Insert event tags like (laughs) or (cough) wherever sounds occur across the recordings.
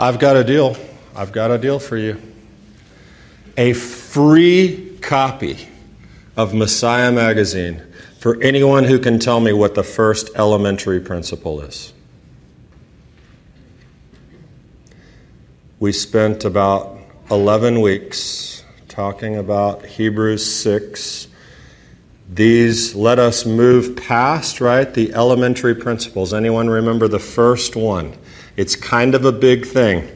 I've got a deal. I've got a deal for you. A free copy of Messiah Magazine for anyone who can tell me what the first elementary principle is. We spent about 11 weeks talking about Hebrews 6. These let us move past, right, the elementary principles. Anyone remember the first one? It's kind of a big thing.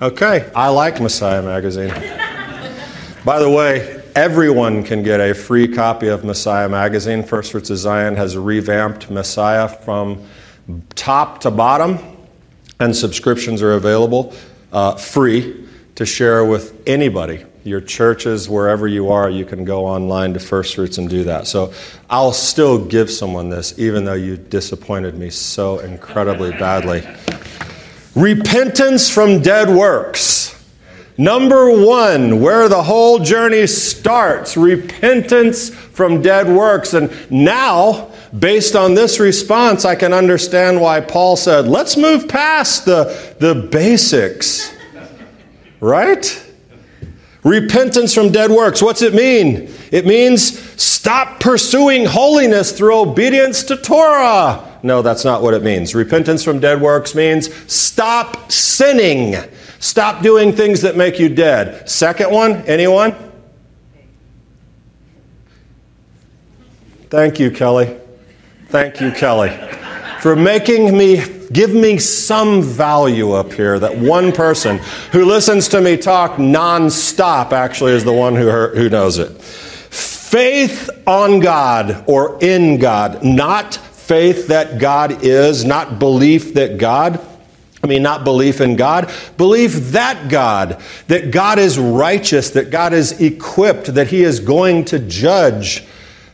Okay, I like Messiah Magazine. By the way, everyone can get a free copy of Messiah Magazine. First Fruits of Zion has revamped Messiah from top to bottom, and subscriptions are available uh, free to share with anybody. Your churches, wherever you are, you can go online to First Fruits and do that. So I'll still give someone this, even though you disappointed me so incredibly badly. Repentance from dead works. Number one, where the whole journey starts repentance from dead works. And now, based on this response, I can understand why Paul said, let's move past the, the basics. Right? Repentance from dead works. What's it mean? It means stop pursuing holiness through obedience to Torah. No, that's not what it means. Repentance from dead works means stop sinning. Stop doing things that make you dead. Second one, anyone? Thank you, Kelly. Thank you, Kelly, for making me give me some value up here that one person who listens to me talk nonstop actually is the one who, who knows it. Faith on God or in God, not faith that God is, not belief that God I mean, not belief in God, belief that God, that God is righteous, that God is equipped, that He is going to judge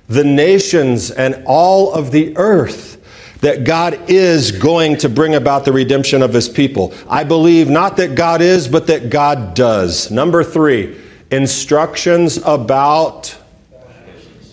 the nations and all of the earth, that God is going to bring about the redemption of His people. I believe not that God is, but that God does. Number three, instructions about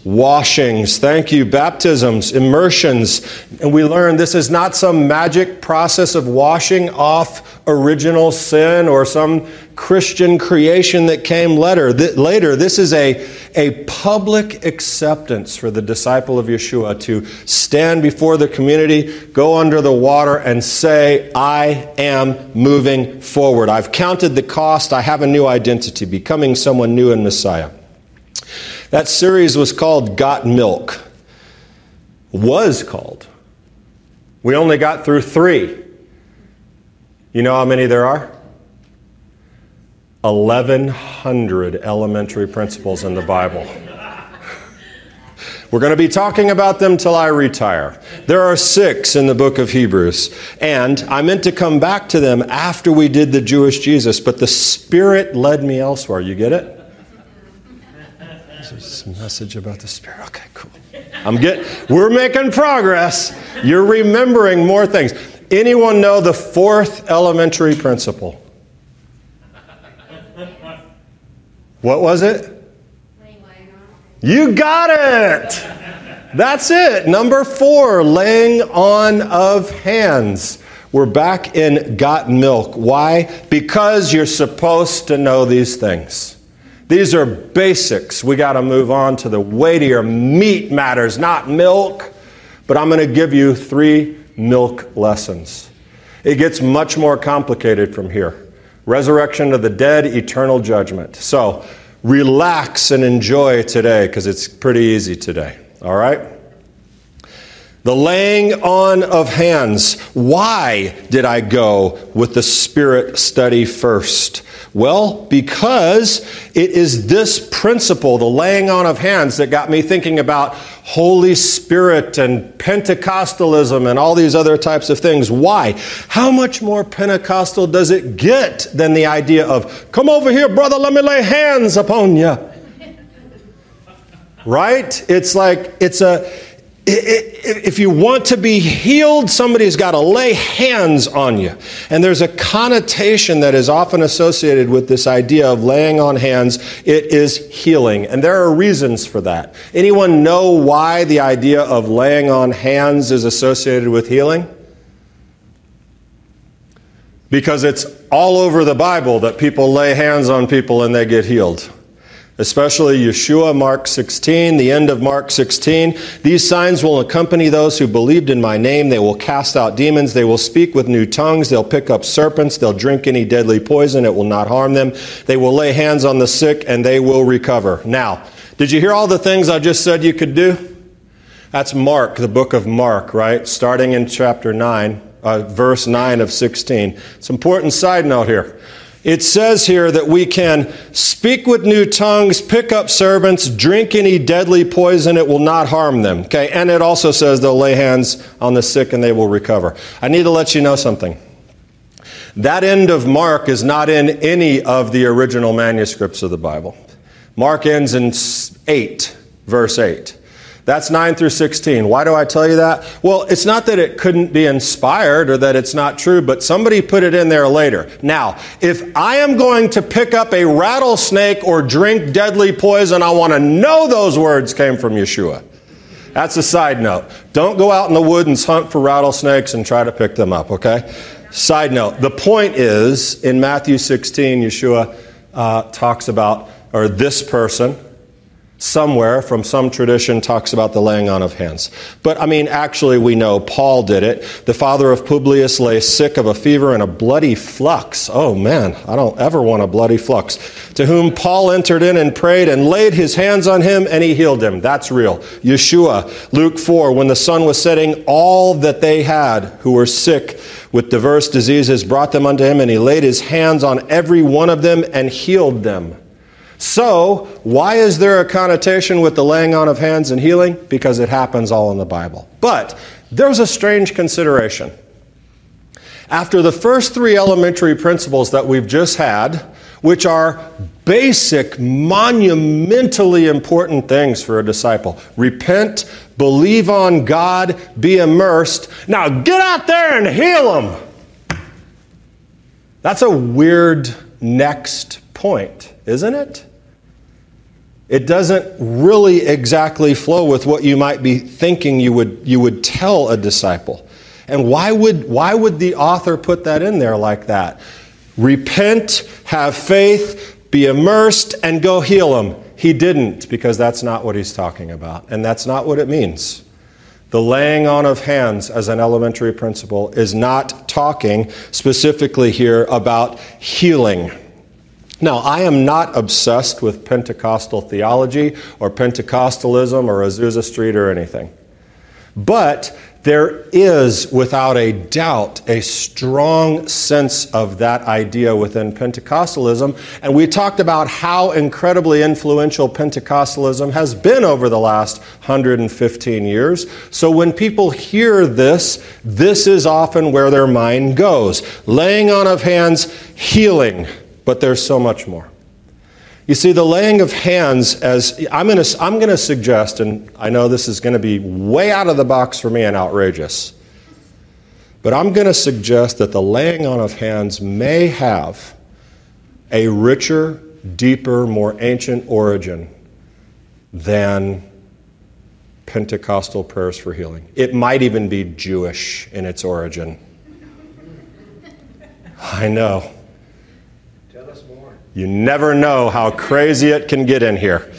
washings. Thank you. Baptisms, immersions. And we learn this is not some magic process of washing off original sin or some Christian creation that came later. later. This is a, a public acceptance for the disciple of Yeshua to stand before the community, go under the water, and say, I am moving forward. I've counted the cost. I have a new identity, becoming someone new in Messiah. That series was called Got Milk. Was called. We only got through three. You know how many there are? 1,100 elementary principles in the Bible. We're going to be talking about them till I retire. There are six in the book of Hebrews, and I meant to come back to them after we did the Jewish Jesus, but the Spirit led me elsewhere. You get it? There's message about the Spirit. Okay, cool. I'm getting, we're making progress. You're remembering more things. Anyone know the fourth elementary principle? What was it? You got it. That's it. Number four, laying on of hands. We're back in got milk. Why? Because you're supposed to know these things. These are basics. We got to move on to the weightier meat matters, not milk. But I'm going to give you three milk lessons. It gets much more complicated from here resurrection of the dead, eternal judgment. So relax and enjoy today because it's pretty easy today. All right? The laying on of hands. Why did I go with the Spirit study first? Well, because it is this principle, the laying on of hands, that got me thinking about Holy Spirit and Pentecostalism and all these other types of things. Why? How much more Pentecostal does it get than the idea of, come over here, brother, let me lay hands upon you? (laughs) Right? It's like, it's a, if you want to be healed, somebody's got to lay hands on you. And there's a connotation that is often associated with this idea of laying on hands. It is healing. And there are reasons for that. Anyone know why the idea of laying on hands is associated with healing? because it's all over the Bible that people lay hands on people and they get healed. Especially Yeshua, Mark 16, the end of Mark 16. These signs will accompany those who believed in my name. They will cast out demons. They will speak with new tongues. They'll pick up serpents. They'll drink any deadly poison. It will not harm them. They will lay hands on the sick and they will recover. Now, did you hear all the things I just said you could do? That's Mark, the book of Mark, right? Starting in chapter 9, uh, verse 9 of 16. It's an important side note here. It says here that we can speak with new tongues, pick up servants, drink any deadly poison, it will not harm them. Okay, and it also says they'll lay hands on the sick and they will recover. I need to let you know something. That end of Mark is not in any of the original manuscripts of the Bible. Mark ends in 8, verse 8. That's 9 through 16. Why do I tell you that? Well, it's not that it couldn't be inspired or that it's not true, but somebody put it in there later. Now, if I am going to pick up a rattlesnake or drink deadly poison, I want to know those words came from Yeshua. That's a side note. Don't go out in the woods hunt for rattlesnakes and try to pick them up, okay? Side note. The point is, in Matthew 16, Yeshua uh, talks about, or this person, somewhere from some tradition talks about the laying on of hands. But I mean, actually, we know Paul did it. The father of Publius lay sick of a fever and a bloody flux. Oh man, I don't ever want a bloody flux. To whom Paul entered in and prayed and laid his hands on him and he healed him. That's real. Yeshua, Luke 4, when the sun was setting, all that they had who were sick with diverse diseases brought them unto him and he laid his hands on every one of them and healed them. So, why is there a connotation with the laying on of hands and healing? Because it happens all in the Bible. But there's a strange consideration. After the first three elementary principles that we've just had, which are basic, monumentally important things for a disciple repent, believe on God, be immersed. Now get out there and heal them. That's a weird next point, isn't it? It doesn't really exactly flow with what you might be thinking you would, you would tell a disciple. And why would, why would the author put that in there like that? Repent, have faith, be immersed, and go heal them. He didn't, because that's not what he's talking about. And that's not what it means. The laying on of hands as an elementary principle is not talking specifically here about healing. Now, I am not obsessed with Pentecostal theology or Pentecostalism or Azusa Street or anything. But there is, without a doubt, a strong sense of that idea within Pentecostalism. And we talked about how incredibly influential Pentecostalism has been over the last 115 years. So when people hear this, this is often where their mind goes laying on of hands, healing but there's so much more. You see, the laying of hands, as I'm going to I'm to suggest, and I know this is going to be way out of the box for me and outrageous, but I'm going to suggest that the laying on of hands may have a richer, deeper, more ancient origin than Pentecostal prayers for healing. It might even be Jewish in its origin. I know. You never know how crazy it can get in here.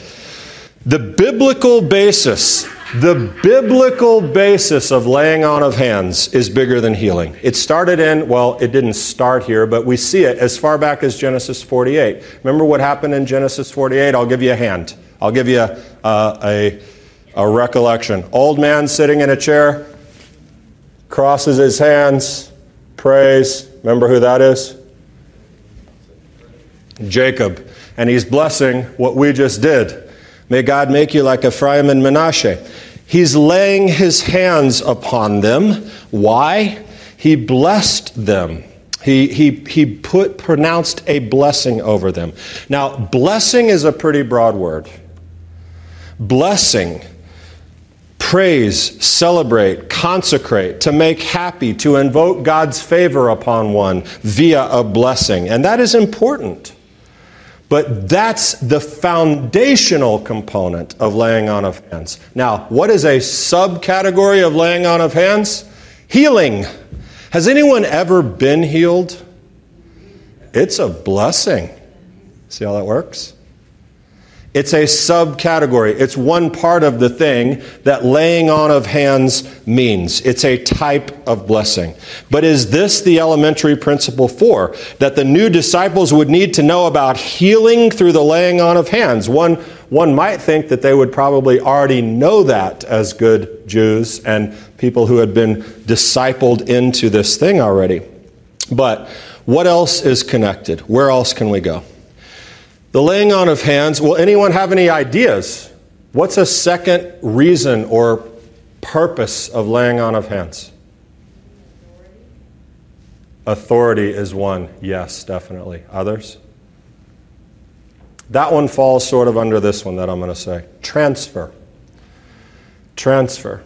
The biblical basis, the biblical basis of laying on of hands is bigger than healing. It started in, well, it didn't start here, but we see it as far back as Genesis 48. Remember what happened in Genesis 48? I'll give you a hand. I'll give you a, a, a recollection. Old man sitting in a chair, crosses his hands, prays. Remember who that is? Jacob, and he's blessing what we just did. May God make you like Ephraim and Manasseh. He's laying his hands upon them. Why? He blessed them. He, he, he put, pronounced a blessing over them. Now, blessing is a pretty broad word. Blessing, praise, celebrate, consecrate, to make happy, to invoke God's favor upon one via a blessing. And that is important. But that's the foundational component of laying on of hands. Now, what is a subcategory of laying on of hands? Healing. Has anyone ever been healed? it's a blessing. See how that works? It's a subcategory. It's one part of the thing that laying on of hands means. It's a type of blessing. But is this the elementary principle for? That the new disciples would need to know about healing through the laying on of hands? One, one might think that they would probably already know that as good Jews and people who had been discipled into this thing already. But what else is connected? Where else can we go? The laying on of hands, will anyone have any ideas? What's a second reason or purpose of laying on of hands? Authority is one, yes, definitely. Others? That one falls sort of under this one that I'm going to say transfer. Transfer.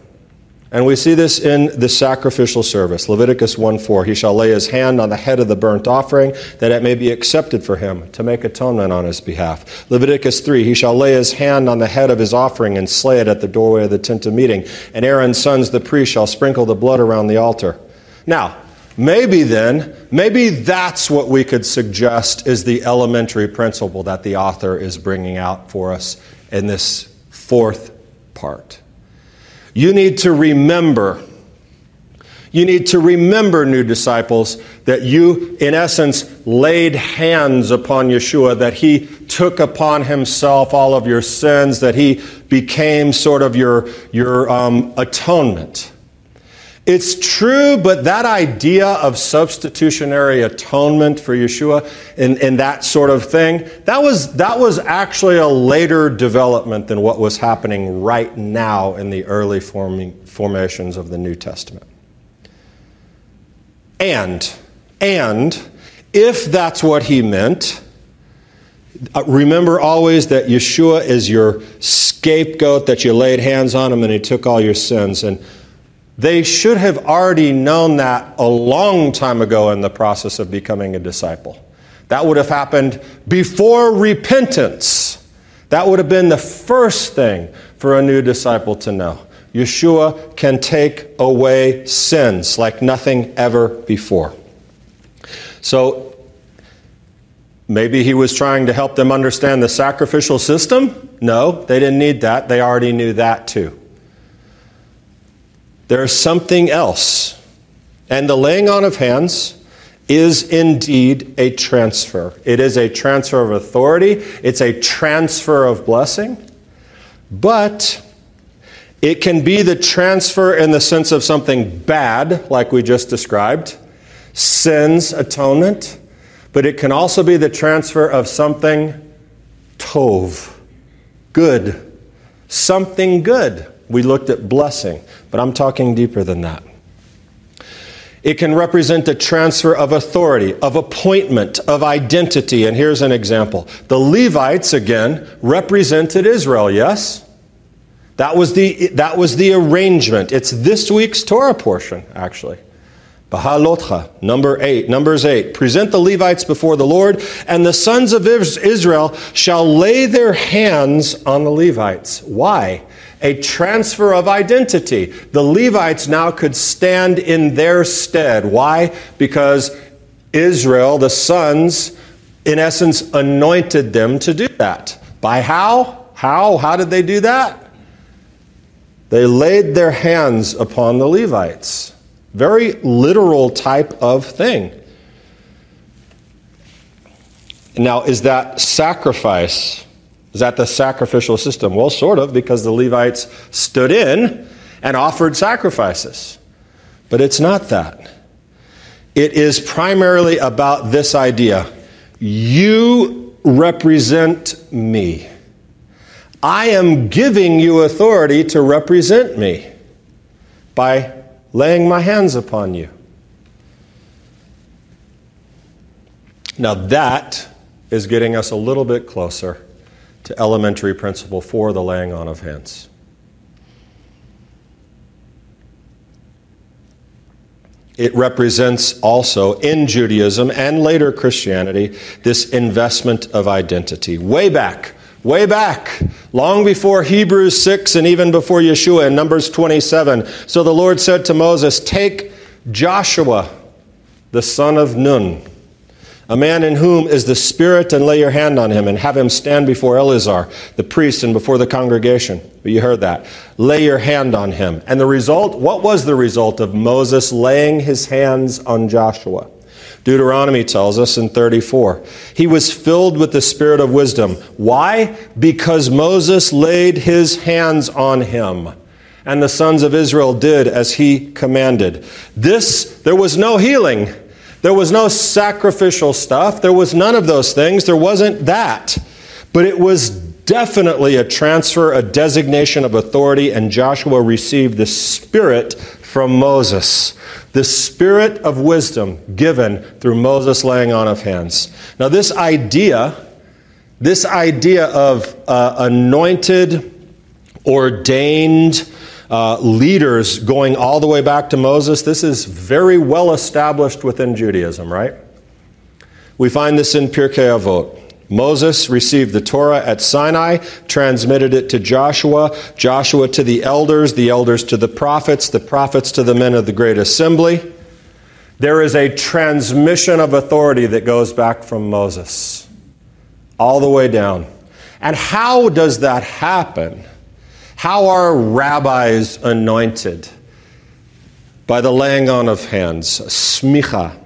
And we see this in the sacrificial service. Leviticus 1 4. He shall lay his hand on the head of the burnt offering, that it may be accepted for him to make atonement on his behalf. Leviticus 3. He shall lay his hand on the head of his offering and slay it at the doorway of the tent of meeting. And Aaron's sons, the priest, shall sprinkle the blood around the altar. Now, maybe then, maybe that's what we could suggest is the elementary principle that the author is bringing out for us in this fourth part. You need to remember. You need to remember, new disciples, that you, in essence, laid hands upon Yeshua, that he took upon himself all of your sins, that he became sort of your, your um, atonement. It's true, but that idea of substitutionary atonement for Yeshua and, and, that sort of thing, that was, that was actually a later development than what was happening right now in the early forming, formations of the New Testament. And, and, if that's what he meant, uh, remember always that Yeshua is your scapegoat, that you laid hands on him and he took all your sins. And they should have already known that a long time ago in the process of becoming a disciple. That would have happened before repentance. That would have been the first thing for a new disciple to know. Yeshua can take away sins like nothing ever before. So maybe he was trying to help them understand the sacrificial system? No, they didn't need that. They already knew that too. There's something else. And the laying on of hands is indeed a transfer. It is a transfer of authority, it's a transfer of blessing, but it can be the transfer in the sense of something bad, like we just described, sin's atonement, but it can also be the transfer of something tov, good, something good. We looked at blessing, but I'm talking deeper than that. It can represent a transfer of authority, of appointment, of identity. And here's an example. The Levites, again, represented Israel, yes? That was the, that was the arrangement. It's this week's Torah portion, actually. Bahalotcha, number eight, Numbers eight. Present the Levites before the Lord, and the sons of Israel shall lay their hands on the Levites. Why? A transfer of identity. The Levites now could stand in their stead. Why? Because Israel, the sons, in essence, anointed them to do that. By how? How? How did they do that? They laid their hands upon the Levites. Very literal type of thing. Now, is that sacrifice? Is that the sacrificial system? Well, sort of, because the Levites stood in and offered sacrifices. But it's not that. It is primarily about this idea you represent me. I am giving you authority to represent me by laying my hands upon you. Now, that is getting us a little bit closer to elementary principle for the laying on of hands. It represents also in Judaism and later Christianity this investment of identity. Way back, Way back, long before Hebrews 6 and even before Yeshua in Numbers 27. So the Lord said to Moses, Take Joshua, the son of Nun, a man in whom is the Spirit, and lay your hand on him, and have him stand before Eleazar, the priest, and before the congregation. But you heard that. Lay your hand on him. And the result, what was the result of Moses laying his hands on Joshua? Deuteronomy tells us in 34. He was filled with the spirit of wisdom. Why? Because Moses laid his hands on him. And the sons of Israel did as he commanded. This, there was no healing. There was no sacrificial stuff. There was none of those things. There wasn't that. But it was definitely a transfer, a designation of authority, and Joshua received the Spirit from Moses. The Spirit of wisdom given through Moses laying on of hands. Now, this idea, this idea of uh, anointed, ordained, uh, leaders going all the way back to Moses, this is very well established within Judaism, right? We find this in Pirkei Avot. Moses received the Torah at Sinai, transmitted it to Joshua, Joshua to the elders, the elders to the prophets, the prophets to the men of the great assembly. There is a transmission of authority that goes back from Moses all the way down. And how does that happen? How are rabbis anointed? By the laying on of hands. Smicha.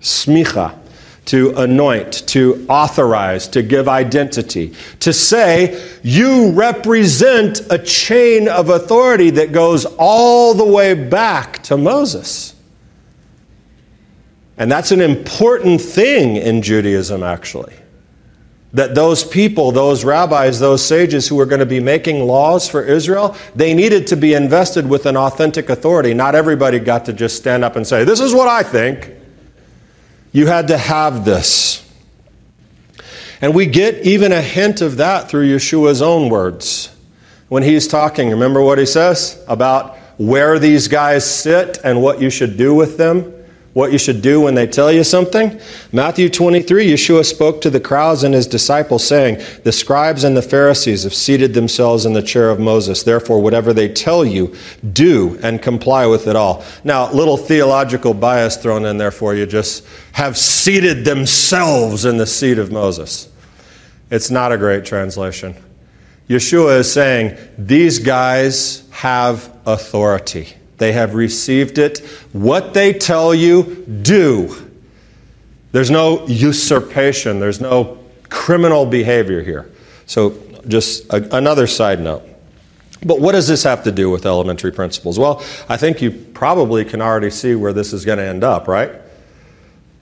Smicha. To anoint, to authorize, to give identity. To say, you represent a chain of authority that goes all the way back to Moses. And that's an important thing in Judaism, actually that those people, those rabbis, those sages who were going to be making laws for Israel, they needed to be invested with an authentic authority. Not everybody got to just stand up and say, This is what I think. You had to have this. And we get even a hint of that through Yeshua's own words. When he's talking, remember what he says about where these guys sit and what you should do with them? What you should do when they tell you something? Matthew 23, Yeshua spoke to the crowds and his disciples, saying, The scribes and the Pharisees have seated themselves in the chair of Moses. Therefore, whatever they tell you, do and comply with it all. Now, little theological bias thrown in there for you, just have seated themselves in the seat of Moses. It's not a great translation. Yeshua is saying, These guys have authority. They have received it. What they tell you, do. There's no usurpation, there's no criminal behavior here. So, just a, another side note. But what does this have to do with elementary principles? Well, I think you probably can already see where this is going to end up, right?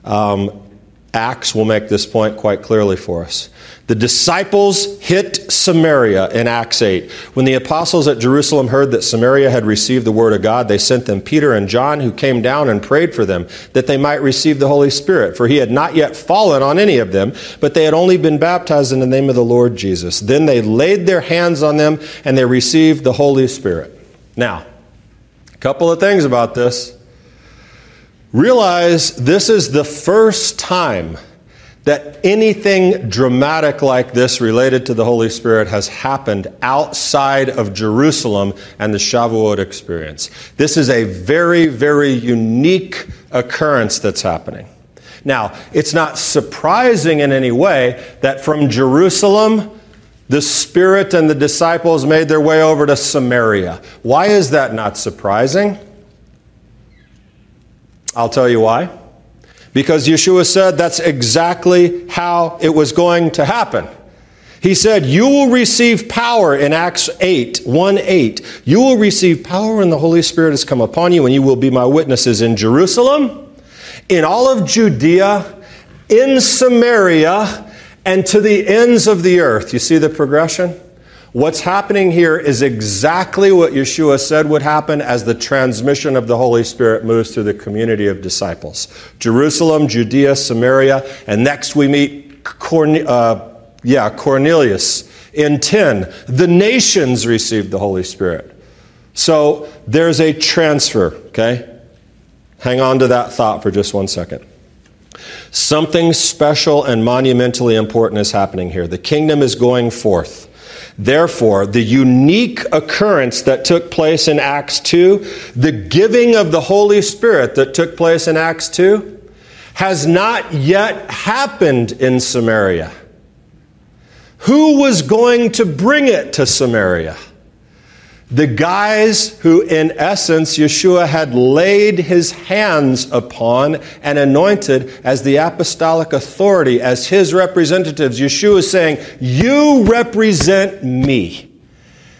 Um, Acts will make this point quite clearly for us. The disciples hit Samaria in Acts 8. When the apostles at Jerusalem heard that Samaria had received the word of God, they sent them Peter and John, who came down and prayed for them that they might receive the Holy Spirit. For he had not yet fallen on any of them, but they had only been baptized in the name of the Lord Jesus. Then they laid their hands on them and they received the Holy Spirit. Now, a couple of things about this. Realize this is the first time that anything dramatic like this related to the Holy Spirit has happened outside of Jerusalem and the Shavuot experience. This is a very, very unique occurrence that's happening. Now, it's not surprising in any way that from Jerusalem, the Spirit and the disciples made their way over to Samaria. Why is that not surprising? I'll tell you why. Because Yeshua said that's exactly how it was going to happen. He said, You will receive power in Acts 8, 1 8. You will receive power when the Holy Spirit has come upon you, and you will be my witnesses in Jerusalem, in all of Judea, in Samaria, and to the ends of the earth. You see the progression? What's happening here is exactly what Yeshua said would happen as the transmission of the Holy Spirit moves through the community of disciples Jerusalem, Judea, Samaria, and next we meet uh, yeah, Cornelius in 10. The nations received the Holy Spirit. So there's a transfer, okay? Hang on to that thought for just one second. Something special and monumentally important is happening here. The kingdom is going forth. Therefore, the unique occurrence that took place in Acts 2, the giving of the Holy Spirit that took place in Acts 2, has not yet happened in Samaria. Who was going to bring it to Samaria? The guys who, in essence, Yeshua had laid his hands upon and anointed as the apostolic authority, as his representatives. Yeshua is saying, You represent me.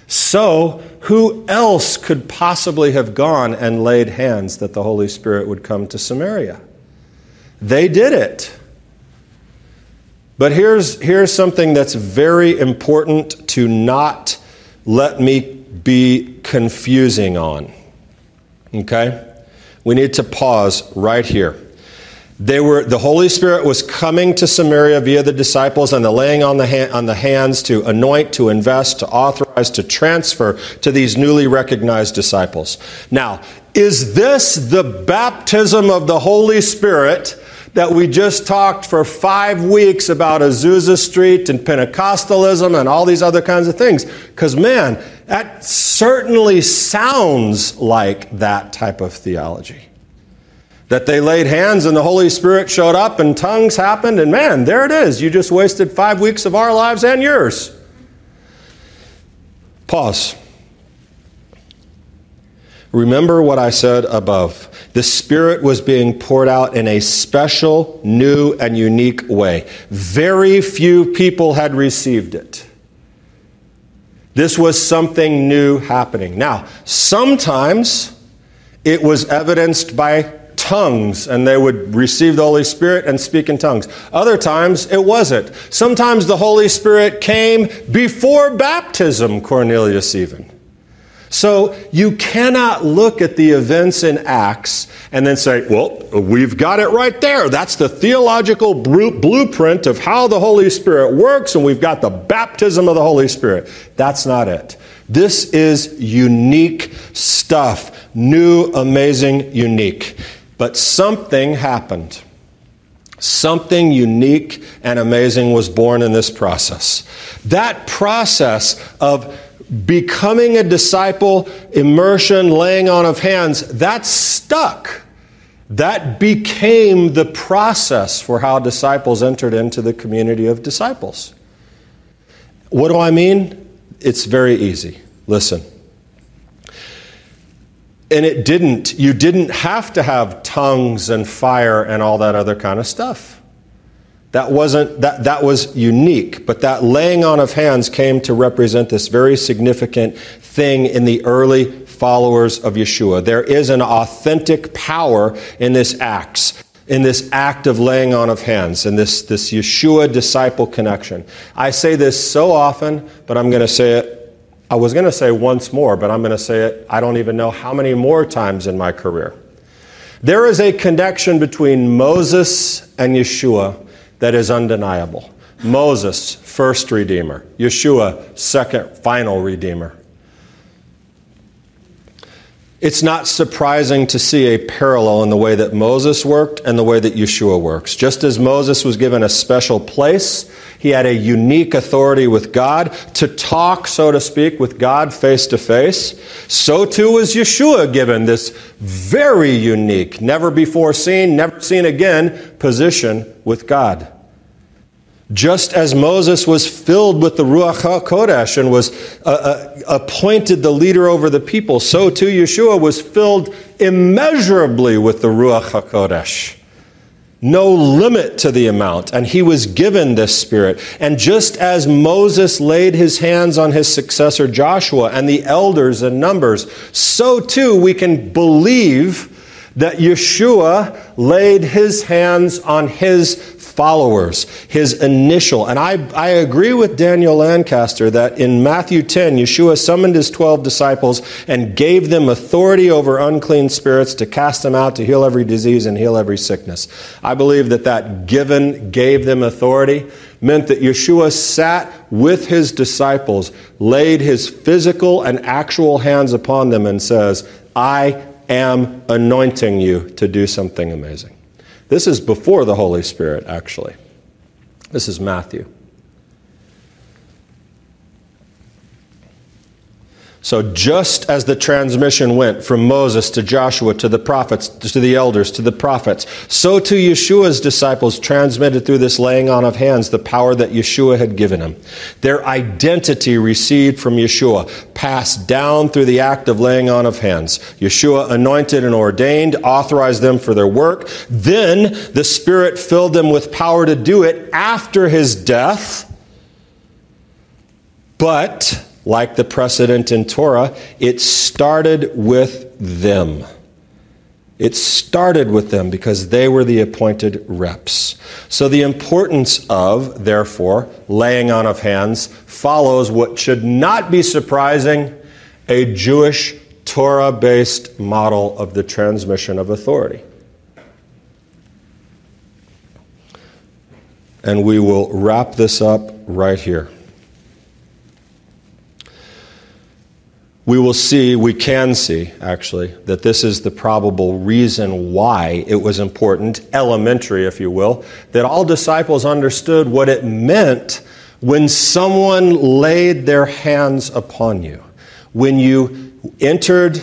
So, who else could possibly have gone and laid hands that the Holy Spirit would come to Samaria? They did it. But here's, here's something that's very important to not let me be confusing on. Okay? We need to pause right here. They were, the Holy Spirit was coming to Samaria via the disciples and the laying on the, on the hands to anoint, to invest, to authorize, to transfer to these newly recognized disciples. Now, is this the baptism of the Holy Spirit that we just talked for five weeks about Azusa Street and Pentecostalism and all these other kinds of things? Because, man, that certainly sounds like that type of theology. That they laid hands and the Holy Spirit showed up and tongues happened, and man, there it is. You just wasted five weeks of our lives and yours. Pause. Remember what I said above. The Spirit was being poured out in a special, new, and unique way. Very few people had received it. This was something new happening. Now, sometimes it was evidenced by tongues and they would receive the Holy Spirit and speak in tongues. Other times it wasn't. Sometimes the Holy Spirit came before baptism, Cornelius even. So you cannot look at the events in Acts and then say, well, we've got it right there. That's the theological blueprint of how the Holy Spirit works, and we've got the baptism of the Holy Spirit. That's not it. This is unique stuff. New, amazing, unique. But something happened. Something unique and amazing was born in this process. That process of becoming a disciple, immersion, laying on of hands, that stuck. That became the process for how disciples entered into the community of disciples. What do I mean? It's very easy. Listen. And it didn't, you didn't have to have tongues and fire and all that other kind of stuff. That wasn't that that was unique, but that laying on of hands came to represent this very significant thing in the early followers of Yeshua. There is an authentic power in this acts, in this act of laying on of hands, in this, this Yeshua disciple connection. I say this so often, but I'm going to say it. I was going to say once more, but I'm going to say it I don't even know how many more times in my career. There is a connection between Moses and Yeshua that is undeniable. Moses, first Redeemer. Yeshua, second, final Redeemer. It's not surprising to see a parallel in the way that Moses worked and the way that Yeshua works. Just as Moses was given a special place, he had a unique authority with God to talk, so to speak, with God face to face. So too was Yeshua given this very unique, never before seen, never seen again position with God. Just as Moses was filled with the Ruach HaKodesh and was uh, uh, appointed the leader over the people, so too Yeshua was filled immeasurably with the Ruach HaKodesh. No limit to the amount. And he was given this spirit. And just as Moses laid his hands on his successor Joshua and the elders in numbers, so too we can believe that Yeshua laid his hands on his followers, his initial. And I, I agree with Daniel Lancaster that in Matthew 10, Yeshua summoned his 12 disciples and gave them authority over unclean spirits to cast them out, to heal every disease and heal every sickness. I believe that that given, gave them authority meant that Yeshua sat with his disciples, laid his physical and actual hands upon them, and says, I am anointing you to do something amazing. This is before the Holy Spirit, actually. This is Matthew. So, just as the transmission went from Moses to Joshua to the prophets to the elders to the prophets, so too Yeshua's disciples transmitted through this laying on of hands the power that Yeshua had given them. Their identity received from Yeshua passed down through the act of laying on of hands. Yeshua anointed and ordained, authorized them for their work. Then the Spirit filled them with power to do it after his death. But like the precedent in Torah, it started with them. It started with them because they were the appointed reps. So the importance of, therefore, laying on of hands follows what should not be surprising a Jewish Torah based model of the transmission of authority. And we will wrap this up right here. We will see, we can see actually, that this is the probable reason why it was important, elementary, if you will, that all disciples understood what it meant when someone laid their hands upon you. When you entered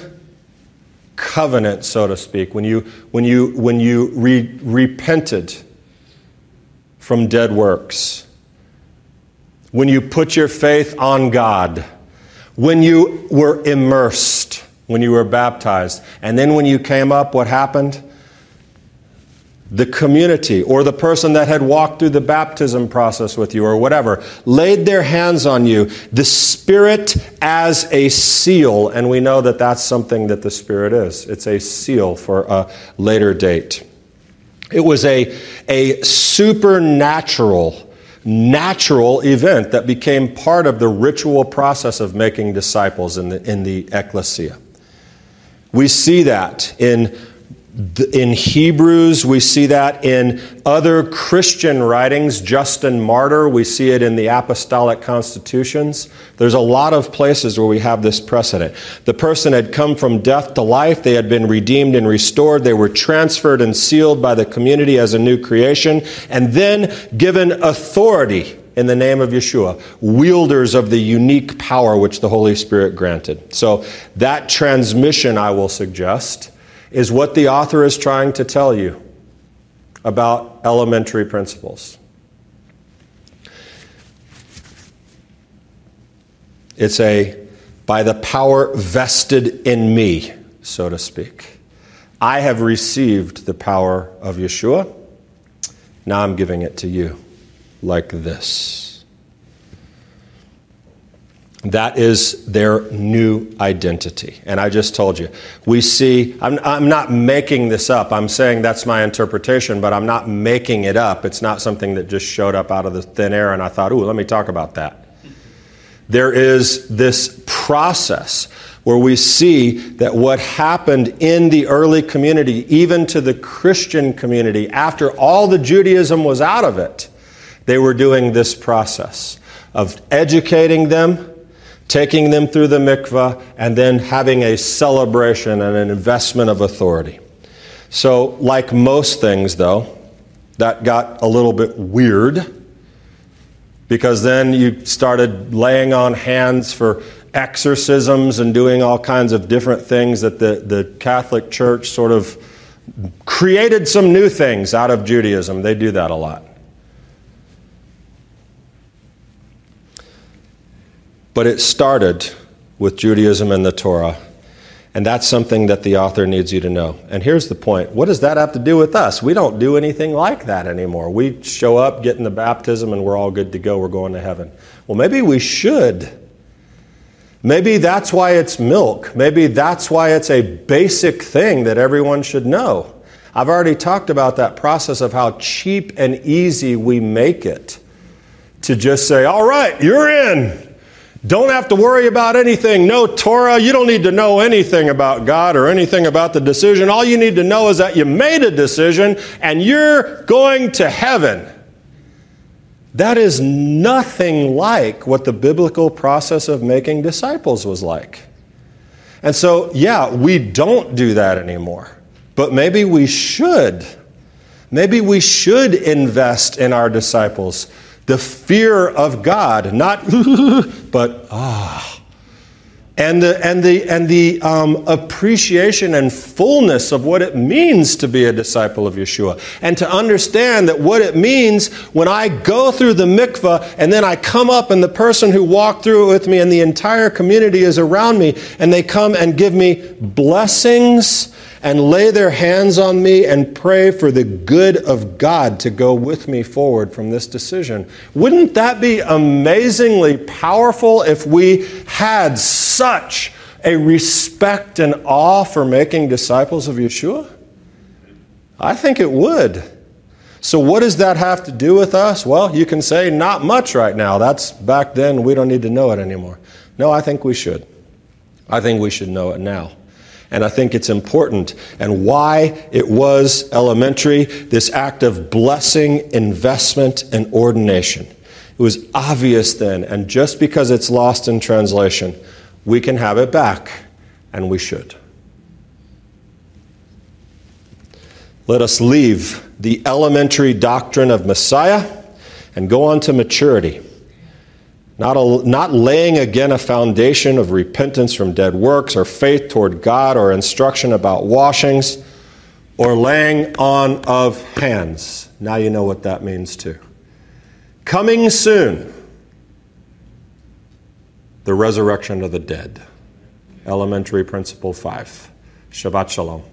covenant, so to speak, when you, when you, when you re- repented from dead works, when you put your faith on God when you were immersed, when you were baptized, and then when you came up, what happened? The community or the person that had walked through the baptism process with you or whatever laid their hands on you. The Spirit as a seal, and we know that that's something that the Spirit is. It's a seal for a later date. It was a, a supernatural natural event that became part of the ritual process of making disciples in the, in the ecclesia. We see that in in Hebrews, we see that in other Christian writings. Justin Martyr, we see it in the apostolic constitutions. There's a lot of places where we have this precedent. The person had come from death to life, they had been redeemed and restored, they were transferred and sealed by the community as a new creation, and then given authority in the name of Yeshua, wielders of the unique power which the Holy Spirit granted. So, that transmission, I will suggest, is what the author is trying to tell you about elementary principles. It's a by the power vested in me, so to speak. I have received the power of Yeshua. Now I'm giving it to you like this. That is their new identity. And I just told you. We see, I'm, I'm, not making this up. I'm saying that's my interpretation, but I'm not making it up. It's not something that just showed up out of the thin air and I thought, ooh, let me talk about that. There is this process where we see that what happened in the early community, even to the Christian community, after all the Judaism was out of it, they were doing this process of educating them taking them through the mikvah, and then having a celebration and an investment of authority. So, like most things, though, that got a little bit weird because then you started laying on hands for exorcisms and doing all kinds of different things that the, the Catholic Church sort of created some new things out of Judaism. They do that a lot. But it started with Judaism and the Torah. And that's something that the author needs you to know. And here's the point what does that have to do with us? We don't do anything like that anymore. We show up, get in the baptism, and we're all good to go. We're going to heaven. Well, maybe we should. Maybe that's why it's milk. Maybe that's why it's a basic thing that everyone should know. I've already talked about that process of how cheap and easy we make it to just say, all right, you're in. Don't have to worry about anything. No Torah. You don't need to know anything about God or anything about the decision. All you need to know is that you made a decision and you're going to heaven. That is nothing like what the biblical process of making disciples was like. And so, yeah, we don't do that anymore. But maybe we should. Maybe we should invest in our disciples the fear of God, not, (laughs) but ah, and the, and the, and the um, appreciation and fullness of what it means to be a disciple of Yeshua. And to understand that what it means when I go through the mikvah and then I come up and the person who walked through it with me and the entire community is around me and they come and give me blessings and lay their hands on me and pray for the good of God to go with me forward from this decision. Wouldn't that be amazingly powerful if we had such a respect and awe for making disciples of Yeshua? I think it would. So, what does that have to do with us? Well, you can say not much right now. That's back then. We don't need to know it anymore. No, I think we should. I think we should know it now. And I think it's important. And why it was elementary this act of blessing, investment, and ordination. It was obvious then, and just because it's lost in translation, we can have it back, and we should. Let us leave the elementary doctrine of Messiah and go on to maturity not, a, not laying again a foundation of repentance from dead works or faith toward God or instruction about washings or laying on of hands. Now you know what that means too. Coming soon, the resurrection of the dead. Elementary Principle 5. Shabbat Shalom.